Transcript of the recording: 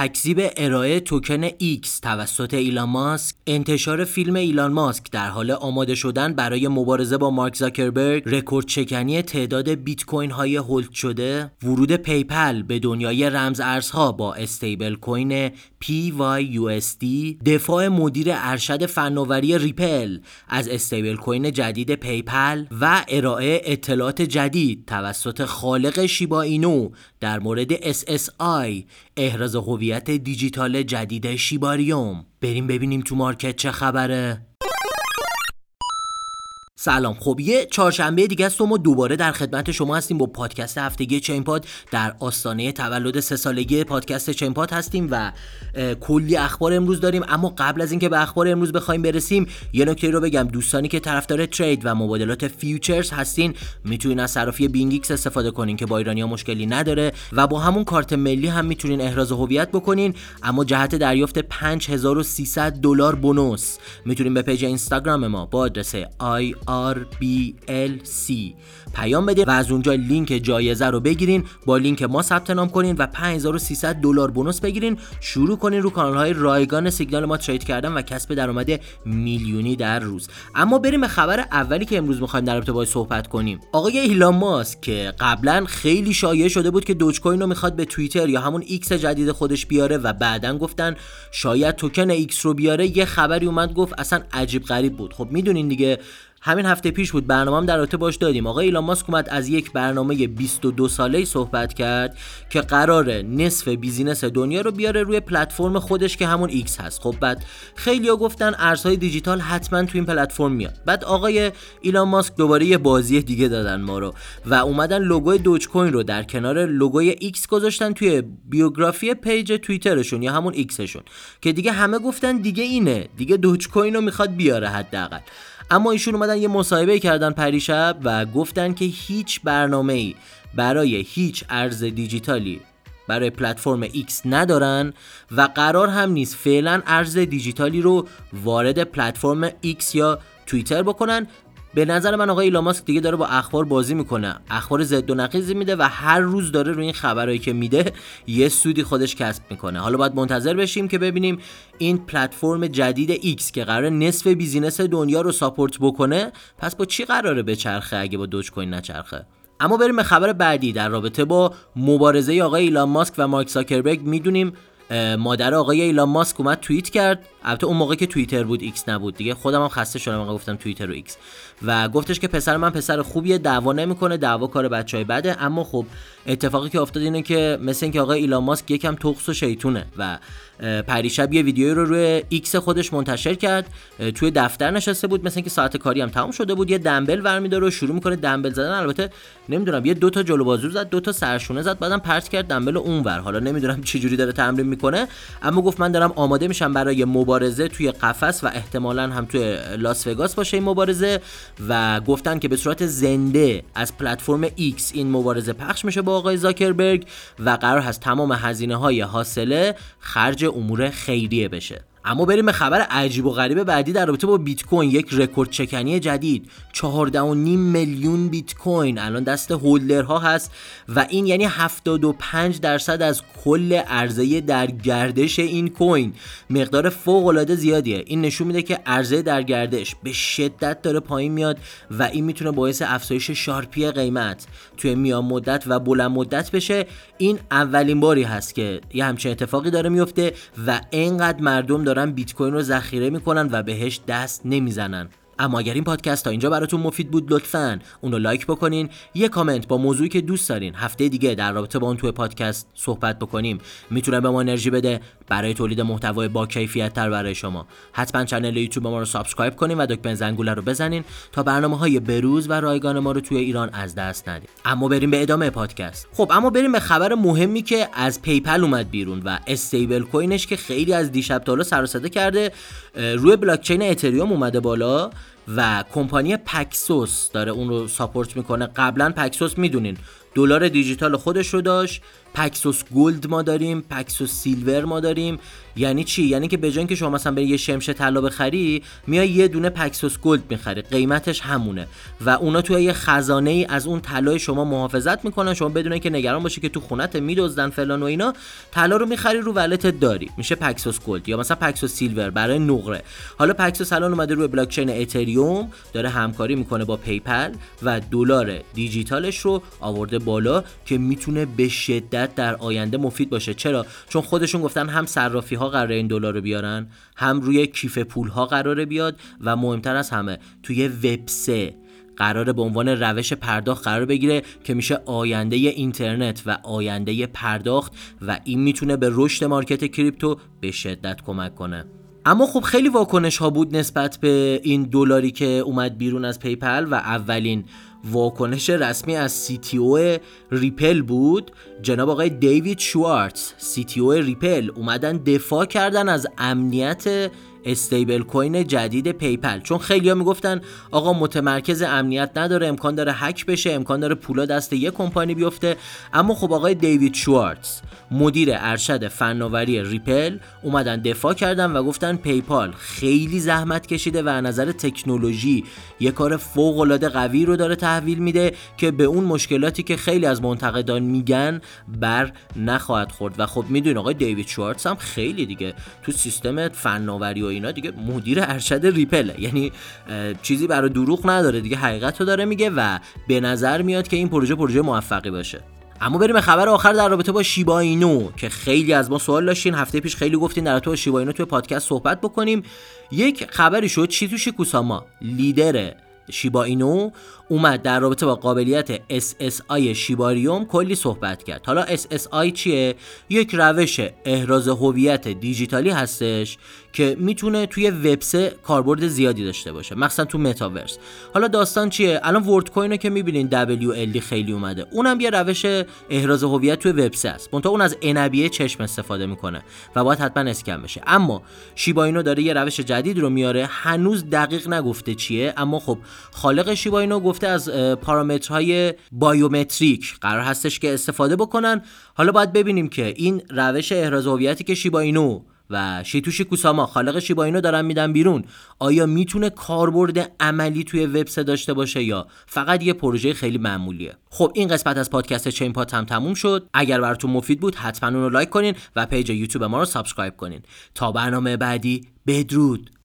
تکذیب ارائه توکن X توسط ایلان ماسک، انتشار فیلم ایلان ماسک در حال آماده شدن برای مبارزه با مارک زاکربرگ، رکورد شکنی تعداد بیت کوین های hold شده، ورود پی‌پل به دنیای رمز ارزها با stablecoin PYUSD، دفاع مدیر ارشد فناوری ریپل از stablecoin جدید پی‌پل و ارائه اطلاعات جدید توسط خالق شیبا اینو در مورد SSI احراز هویت دیجیتال جدید شیباریوم. بریم ببینیم تو market چه خبره. سلام. خب یه چهارشنبه دیگه است و ما دوباره در خدمت شما هستیم با پادکست هفتگی چینپاد در آستانه تولد سه سالگی پادکست چینپاد هستیم و کلی اخبار امروز داریم. اما قبل از اینکه به اخبار امروز بخوایم برسیم یه نکته رو بگم. دوستانی که طرفدار trade و مبادلات futures هستین می‌تونین از صرافی بینگیکس استفاده کنین که با ایرانیا مشکلی نداره و با همون کارت ملی هم می‌تونین احراز هویت بکنین. اما جهت دریافت 5300 دلار bonus. می‌تونین به page اینستاگرام ما با آدرس آی RBLC پیام بدین و از اونجا لینک جایزه رو بگیرین با لینک ما ثبت نام کنین و 5300 دلار bonus بگیرین. شروع کنین رو کانال های رایگان سیگنال ما trade کردن و کسب درآمد میلیونی در روز. اما بریم به خبر اولی که امروز می‌خوایم در رابطه صحبت کنیم. آقای ایلان ماسک که قبلا خیلی شایع شده بود که دوج کوین رو می‌خواد به توییتر یا همون ایکس جدید خودش بیاره و بعدا گفتن شاید توکن ایکس رو بیاره یه خبری اومد گفت اصلا عجیب غریب بود. خب می‌دونین دیگه همین هفته پیش بود برنامه در رابطه باش دادیم. آقای ایلان ماسک اومد از یک برنامه 22 ساله صحبت کرد که قرار نصف business دنیا رو بیاره روی پلتفرم خودش که همون ایکس هست. خب بعد خیلیا گفتن ارزهای دیجیتال حتما تو این پلتفرم میاد. بعد آقای ایلان ماسک دوباره یه بازی دیگه دادن ما رو و اومدن لوگوی دوج کوین رو در کنار لوگوی ایکس گذاشتن توی بیوگرافی page توییترشون یا همون ایکسشون. که دیگه همه گفتن دیگه اینه. دیگه دوج کوین رو می‌خواد بیاره حداقل. اما ایشون اومدن یه مصاحبه کردن پریشب و گفتن که هیچ برنامه ای برای هیچ ارز دیجیتالی برای platform X ندارن و قرار هم نیست فعلا ارز دیجیتالی رو وارد platform X یا توییتر بکنن به نظر من آقای ایلان ماسک دیگه داره با اخبار بازی می‌کنه. اخبار ضد و نقیضی میده و هر روز داره روی این خبرهایی که میده یه سودی خودش کسب می‌کنه. حالا باید منتظر بشیم که ببینیم این پلتفرم جدید X که قرار نصف business دنیا رو support بکنه پس با چی قراره بچرخه اگه با دوج کوین نچرخه؟ اما بریم به خبر بعدی در رابطه با مبارزه آقای ایلان ماسک و مارک زاکربرگ. می‌دونیم مادر آقای ایلان ماسک اومد توییت کرد. البته اون موقع که توییتر بود ایکس نبود دیگه. خودم هم خسته شدم گفتم توییتر و ایکس. و گفتش که پسر من پسر خوبیه دعوا نمی‌کنه دعوا کار بچه‌های بده. اما خب اتفاقی که افتاد اینه که مثل اینکه آقای ایلان ماسک یکم تخص و شیطونه و پریشب یه ویدیویی رو روی ایکس خودش منتشر کرد. توی دفتر نشسته بود مثل اینکه ساعت کاری هم تموم شده بود. یه دنبل برمیداره و شروع می‌کنه دنبل زدن. البته نمی‌دونم یه دو تا جلو بازو زد دو تا سرشونه زد بعدم پرت کرد دنبل اونور حالا نمی‌دونم چه جوری داره تمرین می‌کنه اما گفت من دارم آماده میشم برای مبارزه توی قفس و احتمالا هم توی لاس وگاس باشه این مبارزه. و گفتن که به صورت زنده از پلتفرم X این مبارزه پخش میشه. آقای زاکربرگ و قرار هست تمام هزینه های حاصله خرج امور خیریه بشه. اما بریم به خبر عجیب و غریب بعدی در رابطه با بیت کوین یک رکورد چکنی جدید. 14.5 میلیون بیت کوین الان دست holder ها هست و این یعنی 75 درصد از کل عرضه در گردش این coin. مقدار فوق العاده زیادیه. این نشون میده که عرضه در گردش به شدت داره پایین میاد و این می‌تونه باعث افزایش sharp ی قیمت. توی میان مدت و بلند مدت بشه. این اولین باری هست که یه همچین اتفاقی داره میفته و اینقدر مردم دارن بیت کوین رو ذخیره می‌کنن و بهش دست نمی‌زنن. اما اگر این پادکست تا اینجا براتون مفید بود لطفا اونو لایک بکنین. یه کامنت با موضوعی که دوست دارین هفته دیگه در رابطه با اون توی پادکست صحبت بکنیم. می‌تونه به ما انرژی بده. برای تولید محتوای با کیفیت تر برای شما. حتما کانال یوتیوب ما رو subscribe کنین و دکمه زنگوله رو بزنین تا برنامه های بروز و رایگان ما رو توی ایران از دست ندید اما بریم به ادامه پادکست. خب اما بریم به خبر مهمی که از PayPal اومد بیرون و stablecoin ش که خیلی از دیشب تا سر کرده روی بلاک چین اتریوم اومده بالا و کمپانی Paxos داره اون رو support می‌کنه. قبلا Paxos می‌دونین دلار دیجیتال خودش رو داشت. Paxos Gold ما داریم Paxos Silver ما داریم. یعنی چی؟ یعنی که به که شما مثلا به یه شمشه طلا بخری میای یه دونه Paxos Gold می‌خری. قیمتش همونه. و اونا توی یه خزانه ای از اون طلای شما محافظت می‌کنن. شما بدون که نگران باشی که تو خونت میدزدن فلان و اینا طلا رو می‌خری رو wallet ت داری. میشه Paxos Gold یا مثلا Paxos Silver برای نقره. حالا Paxos الان اومده روی بلاک چین اتریوم داره همکاری می‌کنه با PayPal و دلار دیجیتالش رو آورده بالا که می‌تونه به شدت در آینده مفید باشه. چرا؟ چون خودشون گفتن هم صرافی ها قراره این دلار رو بیارن هم روی کیف پول ها قراره بیاد و مهمتر از همه توی وب 3 قراره به عنوان روش پرداخت قرار بگیره که میشه آینده اینترنت و آینده پرداخت و این می‌تونه به رشد market crypto به شدت کمک کنه. اما خب خیلی واکنش ها بود نسبت به این دلاری که اومد بیرون از PayPal و اولین واکنش رسمی از CTO Ripple بود. جناب آقای دیوید شوارتز CTO Ripple اومدن دفاع کردن از امنیت stablecoin جدید PayPal. چون خیلیا می‌گفتن آقا متمرکز امنیت نداره امکان داره هک بشه امکان داره پولا دست یک کمپانی بیفته. اما خب آقای دیوید شوارتز مدیر ارشد فناوری Ripple اومدن دفاع کردن و گفتن PayPal خیلی زحمت کشیده و از نظر تکنولوژی یه کار فوق العاده قوی رو داره تحویل میده که به اون مشکلاتی که خیلی از منتقدان میگن بر نخواهد خورد. و خب می‌دونین آقای دیوید شوارتز هم خیلی دیگه تو سیستم فناوری و اینا دیگه مدیر ارشد Ripple یعنی چیزی برای دروغ نداره دیگه حقیقت رو داره میگه و به نظر میاد که این پروژه پروژه موفقی باشه. اما بریم به خبر آخر در رابطه با شیبا اینو که خیلی از ما سوال داشتین. هفته پیش خیلی گفتین در رابطه با شیبا اینو توی پادکست صحبت بکنیم. یک خبری شد چیتوشی کوساما لیدر شیبا اینو اومد در رابطه با قابلیت SSI شیباریوم کلی صحبت کرد. حالا SSI چیه؟ یک روش احراز هویت دیجیتالی هستش که می‌تونه توی وب کاربرد زیادی داشته باشه مثلا تو متاورس. حالا داستان چیه؟ الان ورد کوین که می‌بینین WLD خیلی اومده. اونم یه روش احراز هویت توی وب است. منتها اون از انبیه چشم استفاده می‌کنه و باید حتما اسکن بشه. اما شیبا اینو داره یه روش جدید رو میاره. هنوز دقیق نگفته چیه اما خب خالق شیبا اینو گفته از پارامترهای بایومتریک. قرار هستش که استفاده بکنن. حالا باید ببینیم که این روش احراز هویتی که شیبا اینو و شیتوشی کوساما خالق شیبا اینو دارن میدن بیرون. آیا می‌تونه کاربرد عملی توی وب داشته باشه یا فقط یه پروژه خیلی معمولیه؟ خب این قسمت از پادکست چین پات هم تموم شد. اگر براتون مفید بود حتما اون رو لایک کنین و پیج یوتیوب ما رو subscribe کنین. تا برنامه بعدی بدرود!